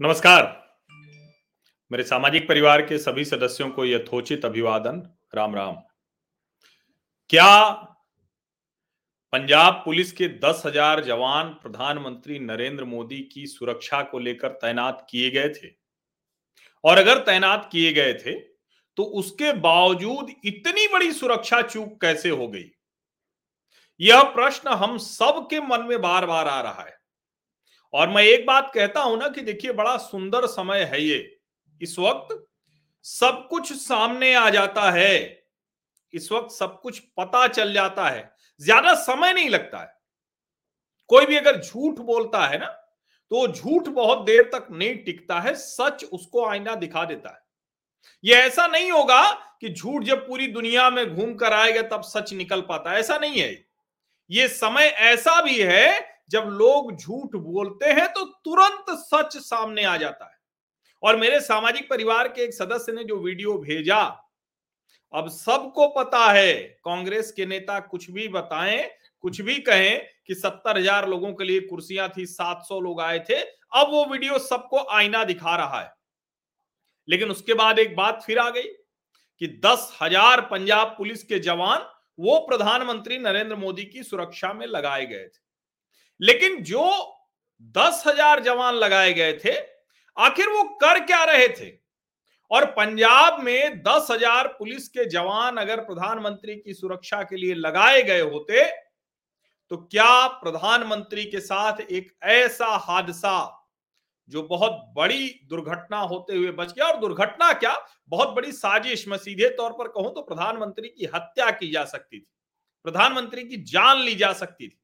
नमस्कार। मेरे सामाजिक परिवार के सभी सदस्यों को यथोचित अभिवादन। राम राम। क्या पंजाब पुलिस के दस हज़ार जवान प्रधानमंत्री नरेंद्र मोदी की सुरक्षा को लेकर तैनात किए गए थे? और अगर तैनात किए गए थे तो उसके बावजूद इतनी बड़ी सुरक्षा चूक कैसे हो गई? यह प्रश्न हम सब के मन में बार बार आ रहा है। और मैं एक बात कहता हूँ ना कि देखिए, बड़ा सुंदर समय है ये। इस वक्त सब कुछ सामने आ जाता है। इस वक्त सब कुछ पता चल जाता है। ज़्यादा समय नहीं लगता है। कोई भी अगर झूठ बोलता है ना तो झूठ बहुत देर तक नहीं टिकता है, सच उसको आईना दिखा देता है। यह ऐसा नहीं होगा कि झूठ जब पूरी दुनिया में घूम कर आएगा तब सच निकल पाता है। ऐसा नहीं है। ये समय ऐसा भी है जब लोग झूठ बोलते हैं तो तुरंत सच सामने आ जाता है। और मेरे सामाजिक परिवार के एक सदस्य ने जो वीडियो भेजा, अब सबको पता है, कांग्रेस के नेता कुछ भी बताएँ, कुछ भी कहें कि सत्तर हज़ार लोगों के लिए कुर्सियाँ थी, सात सौ लोग आए थे, अब वो वीडियो सबको आईना दिखा रहा है। लेकिन उसके बाद एक बात फिर आ गई कि दस हज़ार पंजाब पुलिस के जवान वो प्रधानमंत्री नरेंद्र मोदी की सुरक्षा में लगाए गए थे। लेकिन जो दस हज़ार जवान लगाए गए थे, आखिर वो कर क्या रहे थे? और पंजाब में दस हज़ार पुलिस के जवान अगर प्रधानमंत्री की सुरक्षा के लिए लगाए गए होते तो क्या प्रधानमंत्री के साथ एक ऐसा हादसा, जो बहुत बड़ी दुर्घटना होते हुए बच गया? और दुर्घटना क्या? बहुत बड़ी साजिश मैं सीधे तौर पर कहूँ तो प्रधानमंत्री की हत्या की जा सकती थी। प्रधानमंत्री की जान ली जा सकती थी।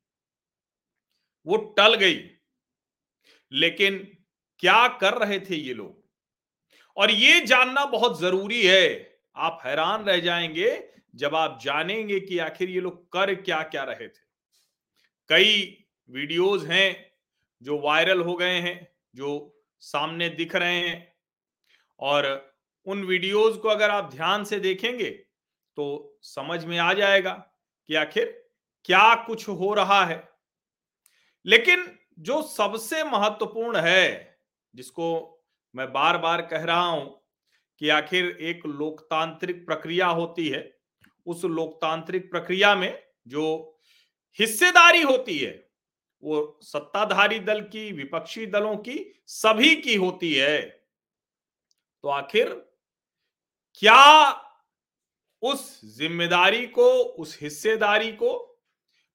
वो टल गई। लेकिन क्या कर रहे थे ये लोग? और ये जानना बहुत ज़रूरी है। आप हैरान रह जाएँगे जब आप जानेंगे कि आखिर ये लोग कर क्या क्या रहे थे। कई वीडियोस हैं जो वायरल हो गए हैं, जो सामने दिख रहे हैं। और उन वीडियोस को अगर आप ध्यान से देखेंगे तो समझ में आ जाएगा कि आखिर क्या कुछ हो रहा है। लेकिन जो सबसे महत्वपूर्ण है, जिसको मैं बार बार कह रहा हूँ कि आखिर एक लोकतांत्रिक प्रक्रिया होती है, उस लोकतांत्रिक प्रक्रिया में जो हिस्सेदारी होती है, वो सत्ताधारी दल की, विपक्षी दलों की, सभी की होती है। तो आखिर क्या उस ज़िम्मेदारी को, उस हिस्सेदारी को,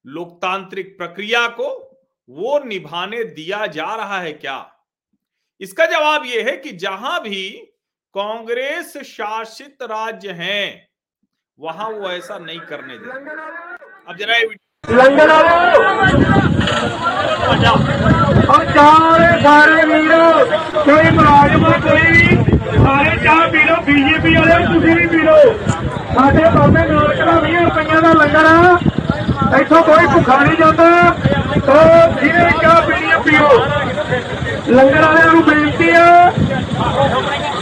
लोकतांत्रिक प्रक्रिया को वो निभाने दिया जा रहा है क्या? इसका जवाब यह है कि जहाँ भी कांग्रेस शासित राज्य हैं, वहाँ वो ऐसा नहीं करने दे अब जरा मुलाजम बीजेपी लंगर इतों कोई भुखा नहीं जाता। ਲੰਗਰ ਵਾਲਿਆਂ ਨੂੰ ਬੇਨਤੀ ਆ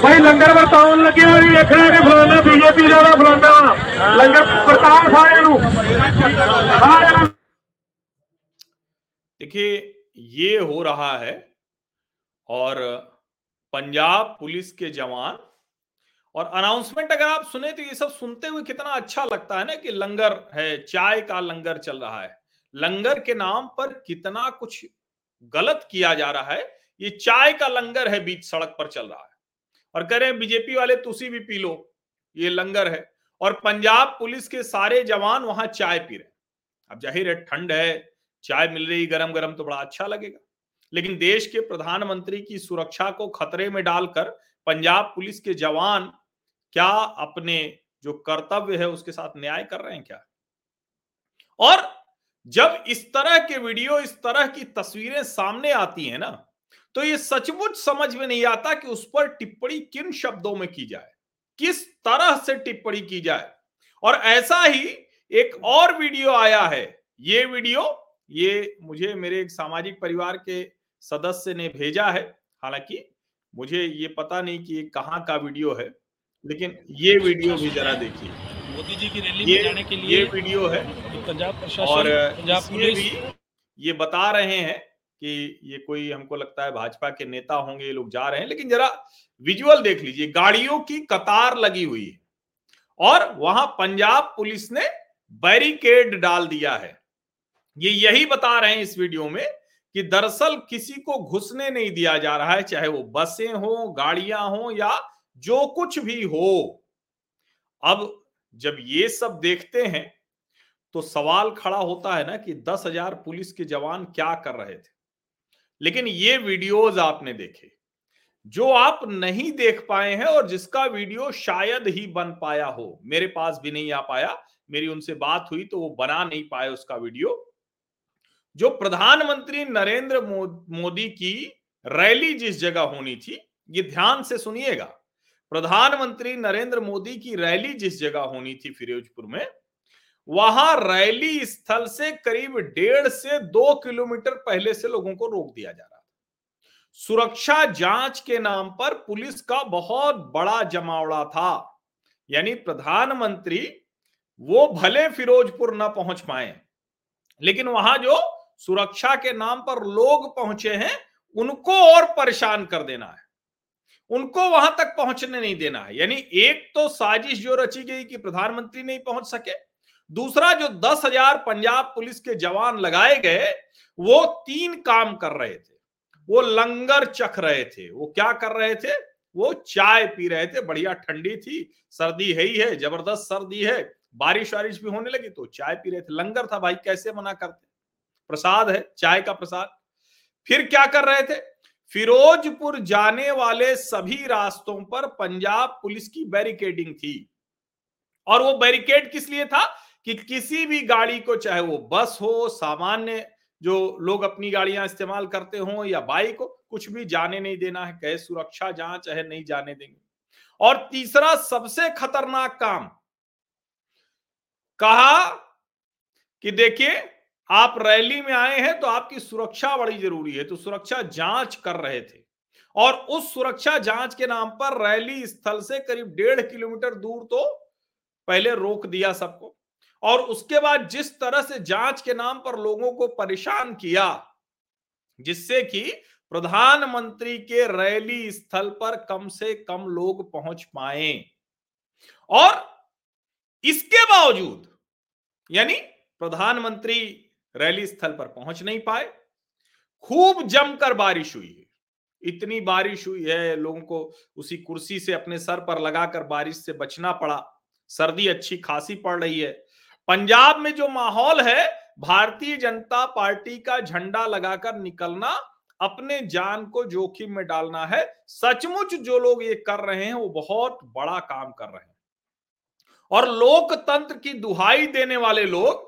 ਭਾਈ ਲੰਗਰ ਵਰਤਾਉਣ ਲੱਗਿਆ ਵੀ ਵੇਖਣਾ ਕਿ ਫਲਾਣਾ ਬੀਜੇਪੀ ਦਾ ਫਲਾਣਾ ਲੰਗਰ ਵਰਤਾਉਣ ਸਾਰਿਆਂ ਨੂੰ ਸਾਰਿਆਂ ਨੂੰ देखिए ये हो रहा है और पंजाब पुलिस के जवान और अनाउंसमेंट अगर आप सुने तो ये सब सुनते हुए कितना अच्छा लगता है ना कि लंगर है चाय का लंगर चल रहा है लंगर के नाम पर कितना कुछ गलत किया जा रहा है ये चाय का लंगर है बीच सड़क पर चल रहा है। और कह रहे हैं, बीजेपी वाले, तुसी भी पी लो, ये लंगर है। और पंजाब पुलिस के सारे जवान वहाँ चाय पी रहे अब ज़ाहिर है, ठंड है, चाय मिल रही गरम गरम तो बड़ा अच्छा लगेगा। लेकिन देश के प्रधानमंत्री की सुरक्षा को खतरे में डालकर पंजाब पुलिस के जवान क्या अपने जो कर्तव्य है, उसके साथ न्याय कर रहे हैं क्या? और जब इस तरह के वीडियो, इस तरह की तस्वीरें सामने आती है ना तो ये सचमुच समझ में नहीं आता कि उस पर टिप्पणी किन शब्दों में की जाए किस तरह से टिप्पणी की जाए। और ऐसा ही एक और वीडियो आया है ये वीडियो ये मुझे मेरे एक सामाजिक परिवार के सदस्य ने भेजा है। हालाँकि मुझे ये पता नहीं कि ये कहाँ का वीडियो है लेकिन ये वीडियो भी जरा देखिए। मोदी जी की रैली में जाने के लिए ये वीडियो है पंजाब और प्रशासन पंजाब पुलिस ये बता रहे हैं कि ये कोई हमको लगता है भाजपा के नेता होंगे, ये लोग जा रहे हैं, लेकिन जरा विजुअल देख लीजिए, गाड़ियों की कतार लगी हुई है और वहाँ पंजाब पुलिस ने बैरिकेड डाल दिया है। ये यही बता रहे हैं इस वीडियो में कि दरअसल किसी को घुसने नहीं दिया जा रहा है, चाहे वो बसें हो, गाड़ियाँ हो या जो कुछ भी हो। अब जब ये सब देखते हैं तो सवाल खड़ा होता है ना कि दस हज़ार पुलिस के जवान क्या कर रहे थे? लेकिन ये वीडियोज़ आपने देखे, जो आप नहीं देख पाए हैं और जिसका वीडियो शायद ही बन पाया हो। मेरे पास भी नहीं आ पाया, मेरी उनसे बात हुई तो वो बना नहीं पाए उसका वीडियो। जो प्रधानमंत्री नरेंद्र मोदी की रैली जिस जगह होनी थी, ये ध्यान से सुनिएगा। प्रधानमंत्री नरेंद्र मोदी की रैली जिस जगह होनी थी फिरोजपुर में वहाँ रैली स्थल से करीब डेढ़ से दो किलोमीटर पहले से लोगों को रोक दिया जा रहा था। सुरक्षा जाँच के नाम पर पुलिस का बहुत बड़ा जमावड़ा था। यानी प्रधानमंत्री वो भले फिरोजपुर न पहुँच पाए, लेकिन वहाँ जो सुरक्षा के नाम पर लोग पहुँचे हैं, उनको और परेशान कर देना है। उनको वहाँ तक पहुँचने नहीं देना है। यानी एक तो साजिश जो रची गई कि प्रधानमंत्री नहीं पहुँच सके दूसरा जो दस हज़ार पंजाब पुलिस के जवान लगाए गए, वो तीन काम कर रहे थे। वो लंगर चख रहे थे। वो क्या कर रहे थे? वो चाय पी रहे थे। बढ़िया ठंडी थी। सर्दी है ही है, ज़बरदस्त सर्दी है। बारिश वारिश भी होने लगी तो चाय पी रहे थे। लंगर था भाई, कैसे मना करते? प्रसाद है, चाय का प्रसाद। फिर क्या कर रहे थे? फिरोजपुर जाने वाले सभी रास्तों पर पंजाब पुलिस की बैरिकेडिंग थी। और वो बैरिकेड किस लिए था? कि किसी भी गाड़ी को, चाहे वो बस हो, सामान्य जो लोग अपनी गाड़ियाँ इस्तेमाल करते हो या बाइक हो, कुछ भी जाने नहीं देना है, कहे सुरक्षा जाँच है नहीं जाने देंगे। और तीसरा, सबसे खतरनाक काम। कहा कि देखिए, आप रैली में आए हैं तो आपकी सुरक्षा बड़ी ज़रूरी है तो सुरक्षा जाँच कर रहे थे। और उस सुरक्षा जाँच के नाम पर रैली स्थल से करीब डेढ़ किलोमीटर दूर तो पहले रोक दिया सबको और उसके बाद जिस तरह से जाँच के नाम पर लोगों को परेशान किया, जिससे कि प्रधानमंत्री के रैली स्थल पर कम से कम लोग पहुँच पाए। और इसके बावजूद, यानी प्रधानमंत्री रैली स्थल पर पहुँच नहीं पाए, खूब जमकर बारिश हुई है। इतनी बारिश हुई है, लोगों को उसी कुर्सी से अपने सर पर लगाकर बारिश से बचना पड़ा। सर्दी अच्छी खासी पड़ रही है पंजाब में जो माहौल है, भारतीय जनता पार्टी का झंडा लगाकर निकलना, अपने जान को जोखिम में डालना है। सचमुच जो लोग ये कर रहे हैं, वो बहुत बड़ा काम कर रहे हैं। और लोकतंत्र की दुहाई देने वाले लोग,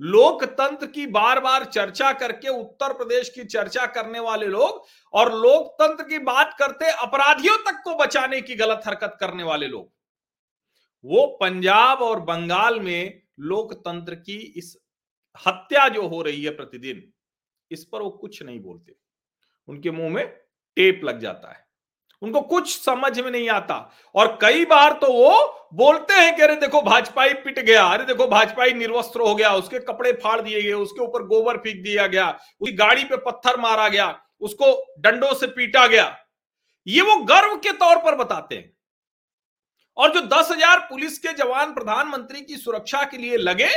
लोकतंत्र की बार बार चर्चा करके, उत्तर प्रदेश की चर्चा करने वाले लोग और लोकतंत्र की बात करते अपराधियों तक को बचाने की गलत हरकत करने वाले लोग, वो पंजाब और बंगाल में लोकतंत्र की इस हत्या जो हो रही है प्रतिदिन, इस पर वो कुछ नहीं बोलते। उनके मुँह में टेप लग जाता है। उनको कुछ समझ में नहीं आता। और कई बार तो वो बोलते हैं कि, अरे देखो, भाजपाई पिट गया। अरे देखो, भाजपाई निर्वस्त्र हो गया। उसके कपड़े फाड़ दिए गए। उसके ऊपर गोबर फेंक दिया गया। उसकी गाड़ी पे पत्थर मारा गया। उसको डंडों से पीटा गया। ये वो गर्व के तौर पर बताते हैं। और जो दस हज़ार पुलिस के जवान प्रधानमंत्री की सुरक्षा के लिए लगे,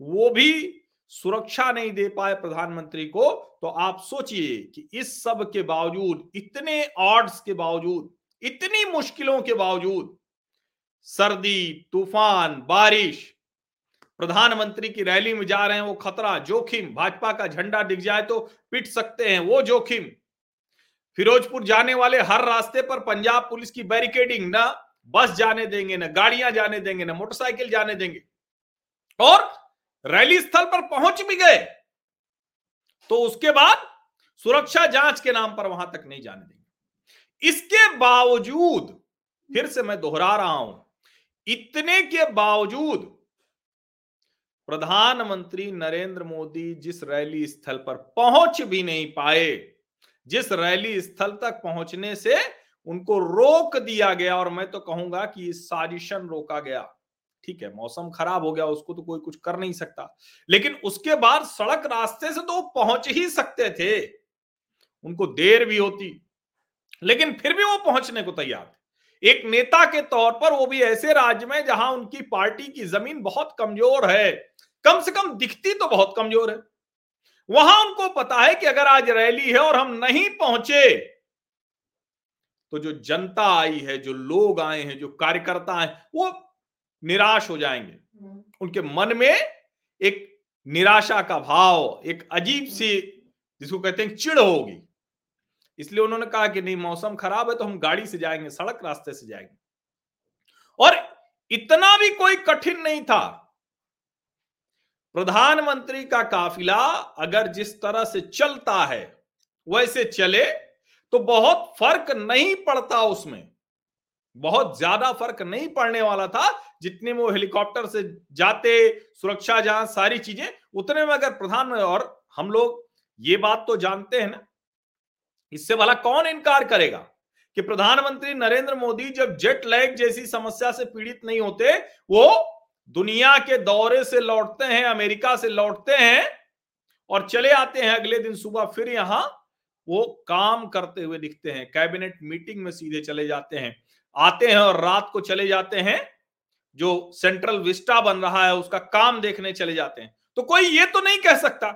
वो भी सुरक्षा नहीं दे पाए प्रधानमंत्री को तो आप सोचिए कि इस सब के बावजूद, इतने ऑर्ड्स के बावजूद, इतनी मुश्किलों के बावजूद, सर्दी, तूफ़ान, बारिश, प्रधानमंत्री की रैली में जा रहे हैं, वो खतरा, जोखिम, भाजपा का झंडा दिख जाए तो पिट सकते हैं वो जोखिम। फिरोजपुर जाने वाले हर रास्ते पर पंजाब पुलिस की बैरिकेडिंग ना। बस जाने देंगे, ना गाड़ियाँ जाने देंगे, ना मोटरसाइकिल जाने देंगे। और रैली स्थल पर पहुँच भी गए। तो उसके बाद सुरक्षा जाँच के नाम पर वहाँ तक नहीं जाने देंगे। इसके बावजूद, फिर से मैं दोहरा रहा हूँ, इतने के बावजूद प्रधानमंत्री नरेंद्र मोदी जिस रैली स्थल पर पहुँच भी नहीं पाए, जिस रैली स्थल तक पहुँचने से उनको रोक दिया गया और मैं तो कहूँगा कि साजिशन रोका गया। ठीक है, मौसम खराब हो गया, उसको तो कोई कुछ कर नहीं सकता। लेकिन उसके बाद सड़क रास्ते से तो पहुँच ही सकते थे। उनको देर भी होती, लेकिन फिर भी वो पहुँचने को तैयार थे। एक नेता के तौर पर वो भी ऐसे राज्य में जहाँ उनकी पार्टी की ज़मीन बहुत कमज़ोर है। कम से कम दिखती तो बहुत कमज़ोर है। वहाँ उनको पता है कि अगर आज रैली है और हम नहीं पहुँचे तो जो जनता आई है जो लोग आए हैं जो कार्यकर्ता हैं वो निराश हो जाएँगे। उनके मन में एक निराशा का भाव एक अजीब सी जिसको कहते हैं चिड़ होगी। इसलिए उन्होंने कहा कि नहीं मौसम खराब है तो हम गाड़ी से जाएँगे सड़क रास्ते से जाएँगे। और इतना भी कोई कठिन नहीं था। प्रधानमंत्री का काफिला अगर जिस तरह से चलता है वैसे चले तो बहुत फ़र्क नहीं पड़ता उसमें। बहुत ज़्यादा फ़र्क नहीं पड़ने वाला था। जितने में वो हेलीकॉप्टर से जाते, सुरक्षा जहाँ सारी चीज़ें, उतने में अगर प्रधान और हम लोग ये बात तो जानते हैं ना, इससे भला कौन इनकार करेगा कि प्रधानमंत्री नरेंद्र मोदी जब जेट लैग जैसी समस्या से पीड़ित नहीं होते, वो दुनिया के दौरे से लौटते हैं, अमेरिका से लौटते हैं और चले आते हैं अगले दिन सुबह फिर यहाँ वो काम करते हुए दिखते हैं, कैबिनेट मीटिंग में सीधे चले जाते हैं, आते हैं और रात को चले जाते हैं, जो सेंट्रल विस्टा बन रहा है, उसका काम देखने चले जाते हैं। तो कोई ये तो नहीं कह सकता,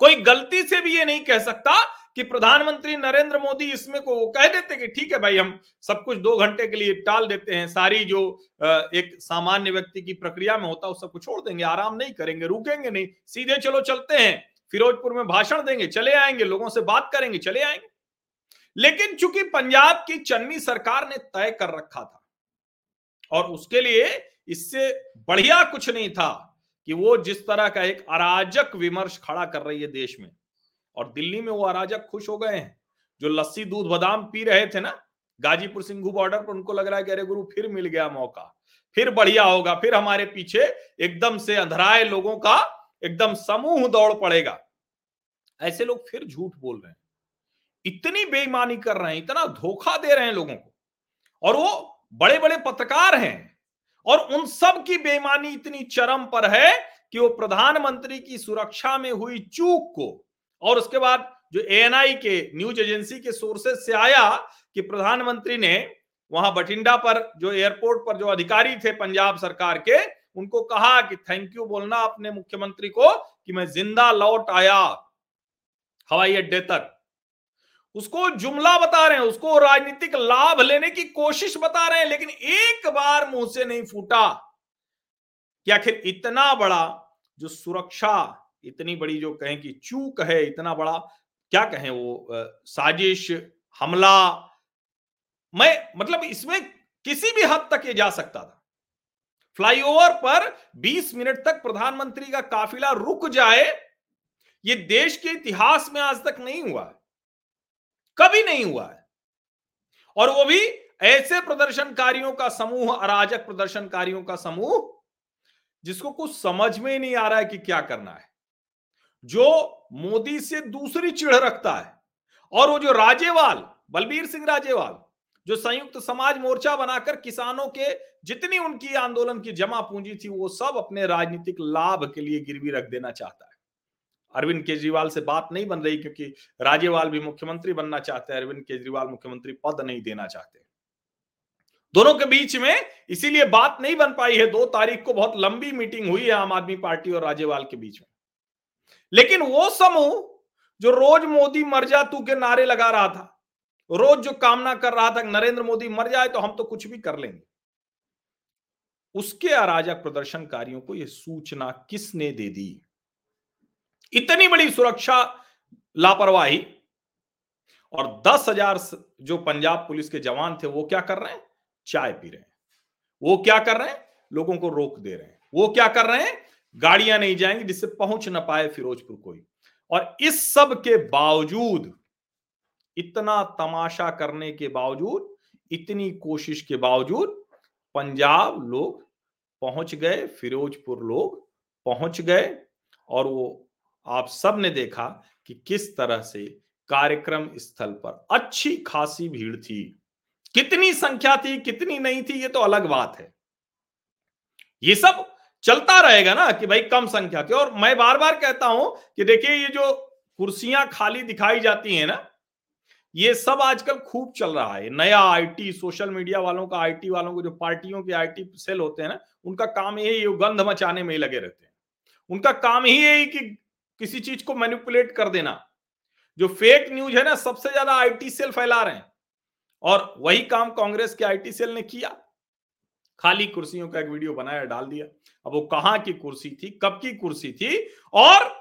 कोई गलती से भी ये नहीं कह सकता कि प्रधानमंत्री नरेंद्र मोदी इसमें को कह देते कि ठीक है भाई, हम सब कुछ दो घंटे के लिए टाल देते हैं, सारी जो एक सामान्य व्यक्ति की प्रक्रिया में होता है उस सबको छोड़ देंगे, आराम नहीं करेंगे, रुकेंगे नहीं, सीधे चलो चलते हैं। फिरोजपुर में भाषण देंगे, चले आएँगे, लोगों से बात करेंगे, चले आएँगे। लेकिन चूँकि पंजाब की चन्नी सरकार ने तय कर रखा था, और उसके लिए इससे बढ़िया कुछ नहीं था कि वो जिस तरह का एक अराजक विमर्श खड़ा कर रही है देश में, और दिल्ली में वो अराजक खुश हो गए हैं, जो लस्सी, दूध, बादाम पी रहे थे ना, गाजीपुर सिंघू बॉर्डर पर उनको लग रहा है कि अरे गुरु, फिर मिल गया मौका, फिर बढ़िया होगा, फिर हमारे पीछे एकदम से अंधराए लोगों का एकदम समूह दौड़ पड़ेगा। ऐसे लोग फिर झूठ बोल रहे हैं। इतनी बेईमानी कर रहे हैं, इतना धोखा दे रहे हैं लोगों को। और वो बड़े बड़े पत्रकार हैं और उन सब की बेईमानी इतनी चरम पर है कि वो प्रधानमंत्री की सुरक्षा में हुई चूक को और उसके बाद जो एएनआई के, न्यूज़ एजेंसी के सोर्सेज से आया कि प्रधानमंत्री ने वहाँ बठिंडा पर जो एयरपोर्ट पर जो अधिकारी थे पंजाब सरकार के उनको कहा कि थैंक यू बोलना अपने मुख्यमंत्री को कि मैं ज़िंदा लौट आया। हवाई अड्डे तक उसको जुमला बता रहे हैं, उसको राजनीतिक लाभ लेने की कोशिश बता रहे हैं, लेकिन एक बार मुँह से नहीं फूटा। कि आखिर इतना बड़ा जो सुरक्षा, इतनी बड़ी जो कहें कि चूक है, इतना बड़ा, क्या कहें वो साजिश, हमला, मैं मतलब इसमें किसी भी हद तक ये जा सकता था। फ्लाईओवर पर 20 मिनट तक प्रधानमंत्री का काफिला रुक जाए, ये देश के इतिहास में आज तक नहीं हुआ है। कभी नहीं हुआ है। और वो भी ऐसे प्रदर्शनकारियों का समूह, अराजक प्रदर्शनकारियों का समूह, जिसको कुछ समझ में ही नहीं आ रहा है कि क्या करना है। जो मोदी से दूसरी चिढ़ रखता है, और वो जो राजेवाल, बलबीर सिंह राजेवाल जो संयुक्त समाज मोर्चा बनाकर किसानों के जितनी उनकी आंदोलन की जमा पूंजी थी, वो सब अपने राजनीतिक लाभ के लिए गिरवी रख देना चाहता है। अरविंद केजरीवाल से बात नहीं बन रही क्योंकि राजेवाल भी मुख्यमंत्री बनना चाहते हैं, अरविंद केजरीवाल मुख्यमंत्री पद नहीं देना चाहते। दोनों के बीच में इसीलिए बात नहीं बन पाई है, दो तारीख को बहुत लंबी मीटिंग हुई है आम आदमी पार्टी और राजेवाल के बीच में। लेकिन वो समूह जो रोज मोदी मर जा तू के नारे लगा रहा था रोज जो कामना कर रहा था नरेंद्र मोदी मर जाए तो हम तो कुछ भी कर लेंगे। उसके अराजक प्रदर्शनकारियों को यह सूचना किसने दे दी? इतनी बड़ी सुरक्षा लापरवाही और दस हज़ार जो पंजाब पुलिस के जवान थे, वो क्या कर रहे हैं? चाय पी रहे हैं। वो क्या कर रहे हैं? लोगों को रोक दे रहे हैं। वो क्या कर रहे हैं? गाड़ियाँ नहीं जाएँगी जिससे पहुँच ना पाए फिरोजपुर कोई। और इस सब के बावजूद इतना तमाशा करने के बावजूद, इतनी कोशिश के बावजूद, पंजाब लोग पहुँच गए, फिरोजपुर लोग पहुँच गए और वो आप सबने देखा कि किस तरह से कार्यक्रम स्थल पर अच्छी खासी भीड़ थी। कितनी संख्या थी, कितनी नहीं थी, ये तो अलग बात है। ये सब चलता रहेगा ना कि भाई कम संख्या के। और मैं बार बार कहता हूँ कि देखिए, ये जो कुर्सियाँ खाली दिखाई जाती हैं ना ये सब आजकल खूब चल रहा है। नया आईटी सोशल मीडिया वालों का आईटी वालों को, जो पार्टियों के आईटी सेल होते हैं ना, उनका काम यही गंध मचाने में ही लगे रहते हैं। उनका काम ही यही कि किसी चीज़ को मैनिपुलेट कर देना। जो फेक न्यूज़ है ना, सबसे ज़्यादा आईटी सेल फैला रहे हैं। और वही काम कांग्रेस के आईटी सेल ने किया। खाली कुर्सियों का एक वीडियो बनाया, डाल दिया। अब वो कहाँ की कुर्सी थी, कब की कुर्सी थी? और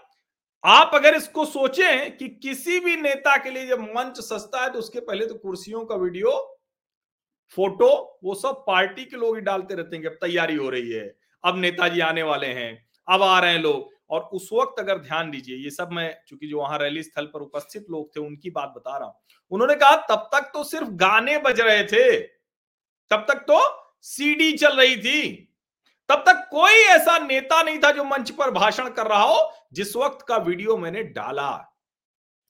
आप अगर इसको सोचें कि किसी भी नेता के लिए जब मंच सस्ता है तो उसके पहले तो कुर्सियों का वीडियो, फ़ोटो, वो सब पार्टी के लोग ही डालते रहते हैं कि अब तैयारी हो रही है, अब नेताजी आने वाले हैं, अब आ रहे हैं लोग। और उस वक्त अगर ध्यान दीजिए, ये सब मैं चूँकि जो वहाँ रैली स्थल पर उपस्थित लोग थे, उनकी बात बता रहा हूँ। उन्होंने कहा, तब तक तो सिर्फ़ गाने बज रहे थे, तब तक तो सीडी चल रही थी। तब तक कोई ऐसा नेता नहीं था जो मंच पर भाषण कर रहा हो, जिस वक्त का वीडियो मैंने डाला।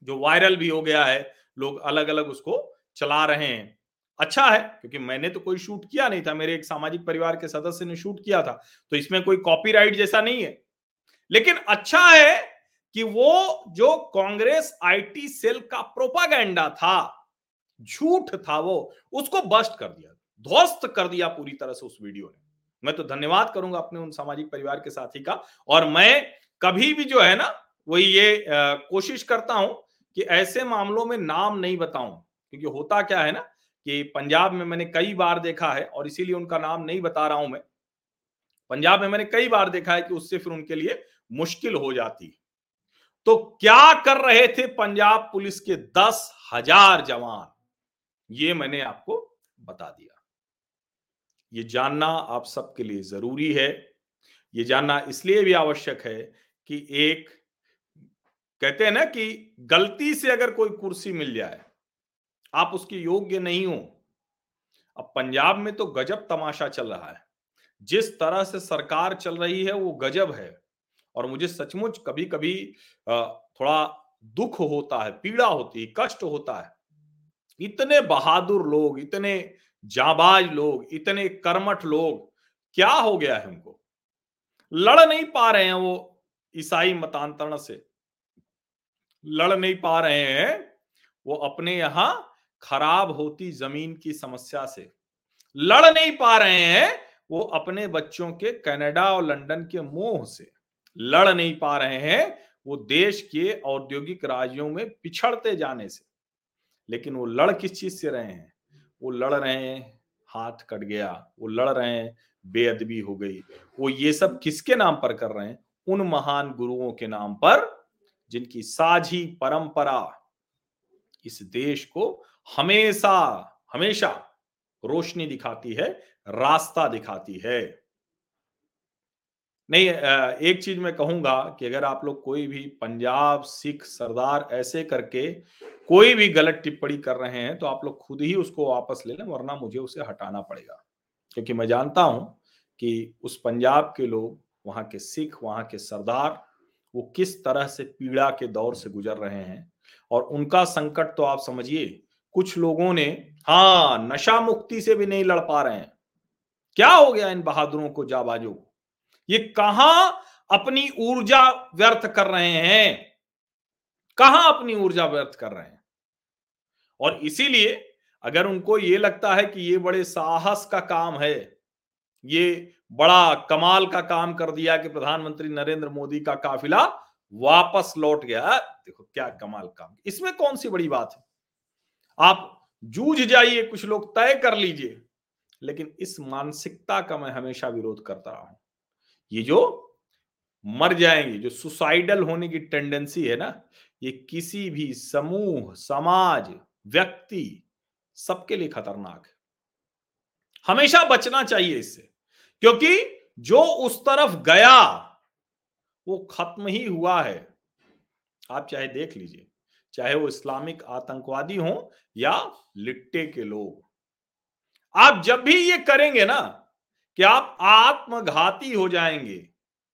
जो वायरल भी हो गया है, लोग अलग अलग उसको चला रहे हैं। अच्छा है, क्योंकि मैंने तो कोई शूट किया नहीं था, मेरे एक सामाजिक परिवार के सदस्य ने शूट किया था तो इसमें कोई कॉपीराइट जैसा नहीं है। लेकिन अच्छा है कि वो जो कांग्रेस आईटी सेल का प्रोपागेंडा था, झूठ था वो, उसको बस्ट कर दिया, ध्वस्त कर दिया पूरी तरह से उस वीडियो ने। मैं तो धन्यवाद करूँगा अपने उन सामाजिक परिवार के साथी का। और मैं कभी भी जो है ना वही ये आ, कोशिश करता हूँ कि ऐसे मामलों में नाम नहीं बताऊँ। क्योंकि होता क्या है ना कि पंजाब में मैंने कई बार देखा है और इसीलिए उनका नाम नहीं बता रहा हूँ मैं। पंजाब में मैंने कई बार देखा है कि उससे फिर उनके लिए मुश्किल हो जाती। है तो क्या कर रहे थे पंजाब पुलिस के दस हज़ार जवान? ये मैंने आपको बता दिया। ये जानना आप सबके लिए ज़रूरी है। ये जानना इसलिए भी आवश्यक है कि एक कहते हैं ना कि गलती से अगर कोई कुर्सी मिल जाए, आप उसके योग्य नहीं हो। अब पंजाब में तो गजब तमाशा चल रहा है। जिस तरह से सरकार चल रही है, वो गजब है। और मुझे सचमुच कभी कभी थोड़ा दुख होता है, पीड़ा होती है, कष्ट होता है। इतने बहादुर लोग, इतने जाबाज लोग, इतने कर्मठ लोग, क्या हो गया है उनको? लड़ नहीं पा रहे हैं वो ईसाई मतांतरण से। लड़ नहीं पा रहे हैं वो अपने यहाँ खराब होती ज़मीन की समस्या से। लड़ नहीं पा रहे हैं वो अपने बच्चों के कनाडा और लंदन के मोह से। लड़ नहीं पा रहे हैं वो देश के औद्योगिक राज्यों में पिछड़ते जाने से। लेकिन वो लड़ किस चीज़ से रहे हैं? वो लड़ रहे हैं, हाथ कट गया, वो लड़ रहे हैं, बेअदबी हो गई। वो ये सब किसके नाम पर कर रहे हैं? उन महान गुरुओं के नाम पर, जिनकी साझी परंपरा इस देश को हमेशा हमेशा रोशनी दिखाती है, रास्ता दिखाती है। नहीं एक चीज़ मैं कहूँगा कि अगर आप लोग कोई भी पंजाब, सिख, सरदार ऐसे करके कोई भी गलत टिप्पणी कर रहे हैं तो आप लोग खुद ही उसको वापस ले लें, वरना मुझे उसे हटाना पड़ेगा। क्योंकि मैं जानता हूँ कि उस पंजाब के लोग, वहाँ के सिख, वहाँ के सरदार, वो किस तरह से पीड़ा के दौर से गुजर रहे हैं। और उनका संकट तो आप समझिए, कुछ लोगों ने हाँ नशा मुक्ति से भी नहीं लड़ पा रहे हैं। क्या हो गया इन बहादुरों को जाबाजों? को ये कहा अपनी ऊर्जा व्यर्थ कर रहे हैं? कहा अपनी ऊर्जा व्यर्थ कर रहे हैं? और इसीलिए अगर उनको ये लगता है कि ये बड़े साहस का काम है, ये बड़ा कमाल का काम कर दिया कि प्रधानमंत्री नरेंद्र मोदी का काफिला वापस लौट गया, देखो क्या कमाल काम। इसमें कौन सी बड़ी बात है? आप जूझ जाइए, कुछ लोग तय कर लीजिए, लेकिन इस मानसिकता का मैं हमेशा विरोध करता रहा हूँ। ये जो मर जाएँगे, जो सुसाइडल होने की टेंडेंसी है ना, ये किसी भी समूह, समाज व्यक्ति सबके लिए खतरनाक है। हमेशा बचना चाहिए इससे, क्योंकि जो उस तरफ़ गया, वो खत्म ही हुआ है। आप चाहे देख लीजिए, चाहे वो इस्लामिक आतंकवादी हो या लिट्टे के लोग। आप जब भी ये करेंगे ना, कि आप आत्मघाती हो जाएँगे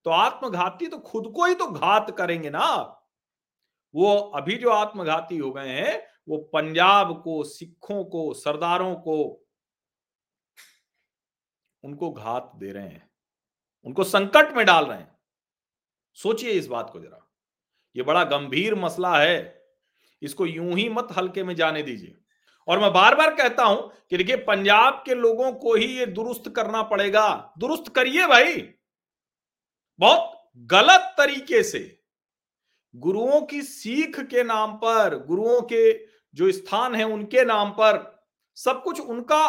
तो आत्मघाती तो खुद को ही तो घात करेंगे ना वो अभी जो आत्मघाती हो गए हैं वो पंजाब को, सिखों को, सरदारों को उनको घात दे रहे हैं, उनको संकट में डाल रहे हैं। सोचिए इस बात को जरा, ये बड़ा गंभीर मसला है, इसको यूँ ही मत हल्के में जाने दीजिए। और मैं बार बार कहता हूँ कि देखिए, पंजाब के लोगों को ही ये दुरुस्त करना पड़ेगा। दुरुस्त करिए भाई, बहुत गलत तरीके से। गुरुओं की सीख के नाम पर, गुरुओं के जो स्थान है उनके नाम पर सब कुछ उनका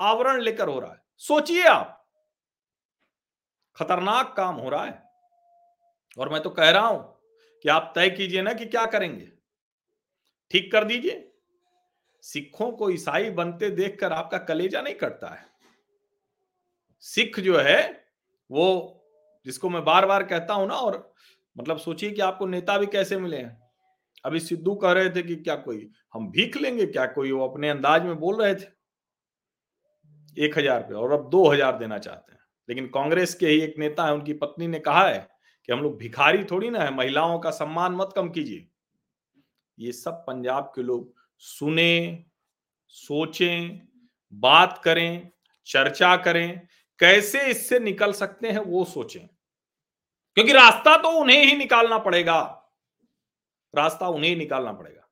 आवरण लेकर हो रहा है। सोचिए आप, खतरनाक काम हो रहा है। और मैं तो कह रहा हूँ कि आप तय कीजिए ना कि क्या करेंगे। ठीक कर दीजिए। सिखों को ईसाई बनते देखकर आपका कलेजा नहीं कटता है। सिख जो है, वो, जिसको मैं बार बार कहता हूँ ना, और मतलब सोचिए कि आपको नेता भी कैसे मिले हैं। अभी सिद्धू कह रहे थे कि क्या कोई, हम भीख लेंगे क्या कोई? वो अपने अंदाज में बोल रहे थे। एक हज़ार रुपये और अब दो हज़ार देना चाहते हैं। लेकिन कांग्रेस के ही एक नेता है, उनकी पत्नी ने कहा है कि हम लोग भिखारी थोड़ी ना है, महिलाओं का सम्मान मत कम कीजिए। ये सब पंजाब के लोग सुने, सोचें, बात करें, चर्चा करें, कैसे इससे निकल सकते हैं वो सोचें। क्योंकि रास्ता तो उन्हें ही निकालना पड़ेगा। रास्ता उन्हें ही निकालना पड़ेगा।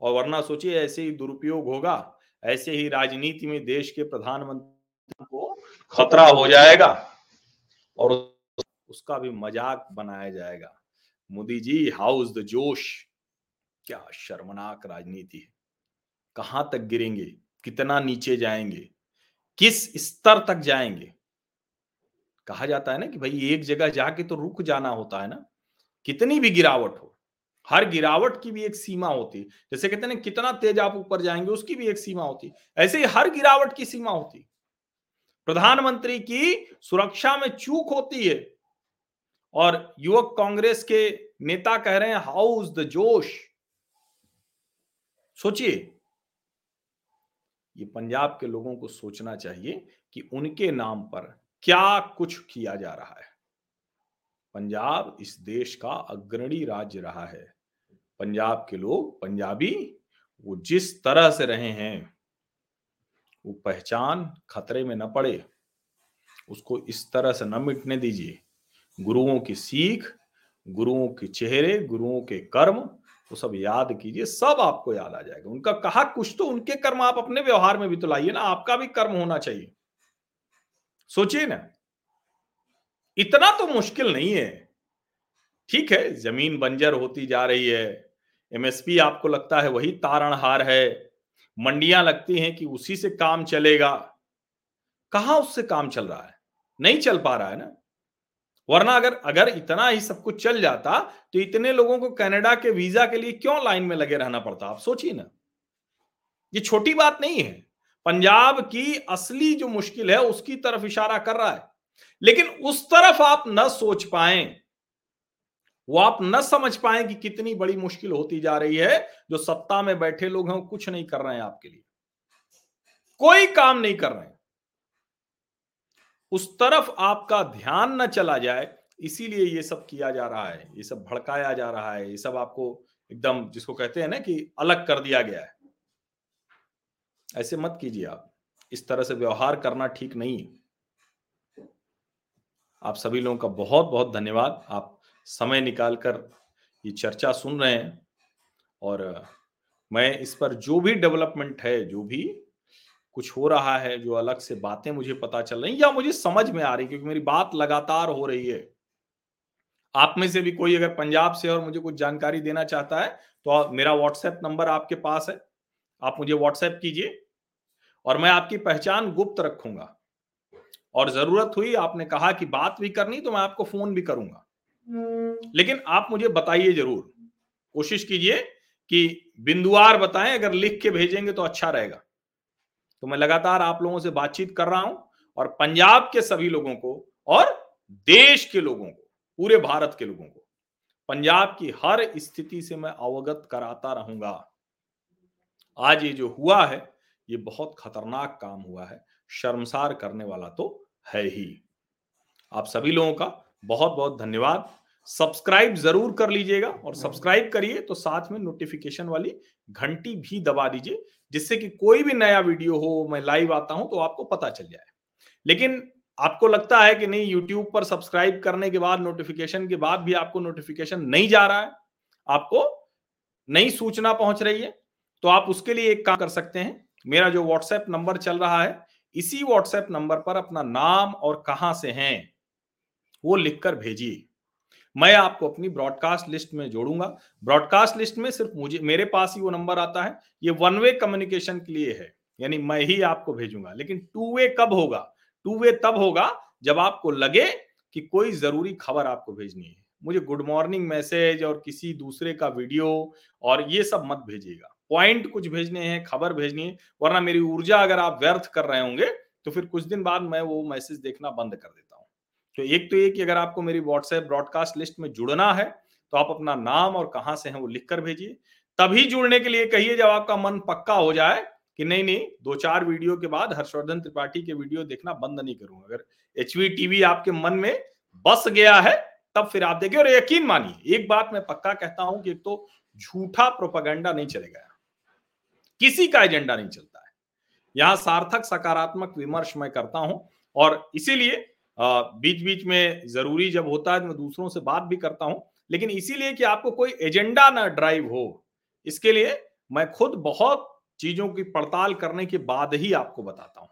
और वरना सोचिए, ऐसे ही दुरुपयोग होगा, ऐसे ही राजनीति में देश के प्रधानमंत्री को खतरा हो जाएगा और उसका भी मज़ाक बनाया जाएगा। मोदी जी हाउस द जोश? क्या शर्मनाक राजनीति है। कहाँ तक गिरेंगे? कितना नीचे जाएँगे? किस स्तर तक जाएँगे? कहा जाता है ना कि भाई एक जगह जाके तो रुक जाना होता है ना। कितनी भी गिरावट हो, हर गिरावट की भी एक सीमा होती है। जैसे कहते हैं कितना तेज आप ऊपर जाएँगे, उसकी भी एक सीमा होती ऐसे ही हर गिरावट की सीमा होती प्रधानमंत्री की सुरक्षा में चूक होती है। और युवक कांग्रेस के नेता कह रहे हैं हाउस द जोश? सोचिए। ये पंजाब के लोगों को सोचना चाहिए कि उनके नाम पर क्या कुछ किया जा रहा है? पंजाब इस देश का अग्रणी राज्य रहा है। पंजाब के लोग पंजाबी, वो जिस तरह से रहे हैं, वो पहचान खतरे में न पड़े। उसको इस तरह से न मिटने दीजिए। गुरुओं की सीख, गुरुओं के चेहरे, गुरुओं के कर्म, वो सब याद कीजिए, सब आपको याद आ जाएगा। उनका कहा कुछ तो उनके कर्म आप अपने व्यवहार में भी तो लाइए ना, आपका भी कर्म होना चाहिए। सोचिए ना, इतना तो मुश्किल नहीं है। ठीक है, ज़मीन बंजर होती जा रही है, एमएसपी आपको लगता है वही तारणहार है, मंडियाँ लगती हैं कि उसी से काम चलेगा। कहा उससे काम चल रहा है? नहीं चल पा रहा है ना। वरना अगर अगर इतना ही सब कुछ चल जाता तो इतने लोगों को कनाडा के वीज़ा के लिए क्यों लाइन में लगे रहना पड़ता? आप सोचिए ना। ये छोटी बात नहीं है। पंजाब की असली जो मुश्किल है, उसकी तरफ़ इशारा कर रहा है। लेकिन उस तरफ़ आप न सोच पाए, वो आप न समझ पाए कि कितनी बड़ी मुश्किल होती जा रही है, जो सत्ता में बैठे लोग हैं कुछ नहीं कर रहे हैं आपके लिए। कोई काम नहीं कर रहे हैं। उस तरफ़ आपका ध्यान न चला जाए, इसीलिए ये सब किया जा रहा है, ये सब भड़काया जा रहा है, ये सब आपको एकदम जिसको कहते हैं ना कि अलग कर दिया गया है। ऐसे मत कीजिए आप। इस तरह से व्यवहार करना ठीक नहीं है। आप सभी लोगों का बहुत बहुत धन्यवाद। आप समय निकालकर ये चर्चा सुन रहे हैं और मैं इस पर जो भी डेवलपमेंट है, जो भी कुछ हो रहा है, जो अलग से बातें मुझे पता चल रही या मुझे समझ में आ रही क्योंकि मेरी बात लगातार हो रही है। आप में से भी कोई अगर पंजाब से और मुझे कुछ जानकारी देना चाहता है तो मेरा व्हाट्सएप नंबर आपके पास है। आप मुझे व्हाट्सएप कीजिए। और मैं आपकी पहचान गुप्त रखूँगा। और ज़रूरत हुई, आपने कहा कि बात भी करनी तो मैं आपको फ़ोन भी करूँगा। लेकिन आप मुझे बताइए ज़रूर। कोशिश कीजिए कि बिंदुवार बताएँ, अगर लिख के भेजेंगे तो अच्छा रहेगा। तो मैं लगातार आप लोगों से बातचीत कर रहा हूँ, और पंजाब के सभी लोगों को और देश के लोगों को, पूरे भारत के लोगों को, पंजाब की हर स्थिति से मैं अवगत कराता रहूँगा। आज ये जो हुआ है ये बहुत खतरनाक काम हुआ है शर्मसार करने वाला तो है ही। आप सभी लोगों का बहुत बहुत धन्यवाद। सब्सक्राइब ज़रूर कर लीजिएगा और सब्सक्राइब करिए तो साथ में नोटिफिकेशन वाली घंटी भी दबा दीजिए जिससे कि कोई भी नया वीडियो हो मैं लाइव आता हूँ तो आपको पता चल जाए। लेकिन आपको लगता है कि नहीं यूट्यूब पर सब्सक्राइब करने के बाद नोटिफिकेशन के बाद भी आपको नोटिफिकेशन नहीं जा रहा है आपको नई सूचना पहुँच रही है तो आप उसके लिए एक काम कर सकते हैं मेरा जो व्हाट्सएप नंबर चल रहा है, इसी व्हाट्सएप नंबर पर अपना नाम और कहाँ से हैं, वो लिखकर भेजिए। मैं आपको अपनी ब्रॉडकास्ट लिस्ट में जोड़ूँगा। ब्रॉडकास्ट लिस्ट में सिर्फ़ मुझे, मेरे पास ही वो नंबर आता है। ये वन वे कम्युनिकेशन के लिए है, यानी मैं ही आपको भेजूँगा। लेकिन टू वे कब होगा? टू वे तब होगा जब आपको लगे कि कोई ज़रूरी खबर आपको भेजनी है। मुझे गुड मॉर्निंग मैसेज और किसी दूसरे का वीडियो और ये सब मत भेजिएगा। पॉइंट कुछ भेजने हैं, खबर भेजनी है, वरना मेरी ऊर्जा अगर आप व्यर्थ कर रहे होंगे तो फिर कुछ दिन बाद मैं वो मैसेज देखना बंद कर देता हूँ। तो एक तो ये कि अगर आपको मेरी व्हाट्सएप ब्रॉडकास्ट लिस्ट में जुड़ना है तो आप अपना नाम और कहाँ से हैं वो लिख कर भेजिए। तभी जुड़ने के लिए कहिए जब आपका मन पक्का हो जाए कि नहीं नहीं, दो चार वीडियो के बाद हर्षवर्धन त्रिपाठी के वीडियो देखना बंद नहीं करूँगा अगर एचवी टीवी आपके मन में बस गया है, तब फिर आप देखिए और यकीन मानिए, एक बात मैं पक्का कहता हूँ कि एक तो झूठा प्रोपागेंडा नहीं चलेगा। किसी का एजेंडा नहीं चलता है। यहाँ सार्थक सकारात्मक विमर्श मैं करता हूँ और इसीलिए बीच बीच में ज़रूरी जब होता है तो मैं दूसरों से बात भी करता हूँ लेकिन इसीलिए कि आपको कोई एजेंडा ना ड्राइव हो इसके लिए मैं खुद बहुत चीज़ों की पड़ताल करने के बाद ही आपको बताता हूँ।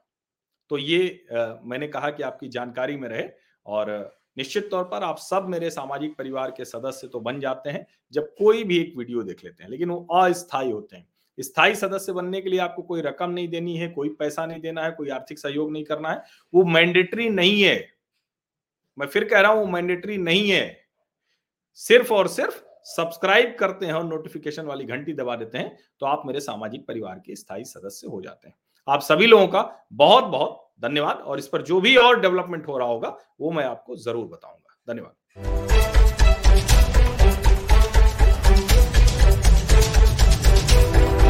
तो ये आ, मैंने कहा कि आपकी जानकारी में रहे और निश्चित तौर पर आप सब मेरे सामाजिक परिवार के सदस्य तो बन जाते हैं जब कोई भी एक वीडियो देख लेते हैं लेकिन वो अस्थायी होते हैं। स्थायी सदस्य बनने के लिए आपको कोई रकम नहीं देनी है, कोई पैसा नहीं देना है, कोई आर्थिक सहयोग नहीं करना है, वो मैंडेटरी नहीं है। मैं फिर कह रहा हूँ, वो मैंडेटरी नहीं है। सिर्फ़ और सिर्फ़ सब्सक्राइब करते हैं और नोटिफिकेशन वाली घंटी दबा देते हैं तो आप मेरे सामाजिक परिवार के स्थायी सदस्य हो जाते हैं। आप सभी लोगों का बहुत बहुत धन्यवाद और इस पर जो भी और डेवलपमेंट हो रहा होगा, वो मैं आपको ज़रूर बताऊँगा। धन्यवाद।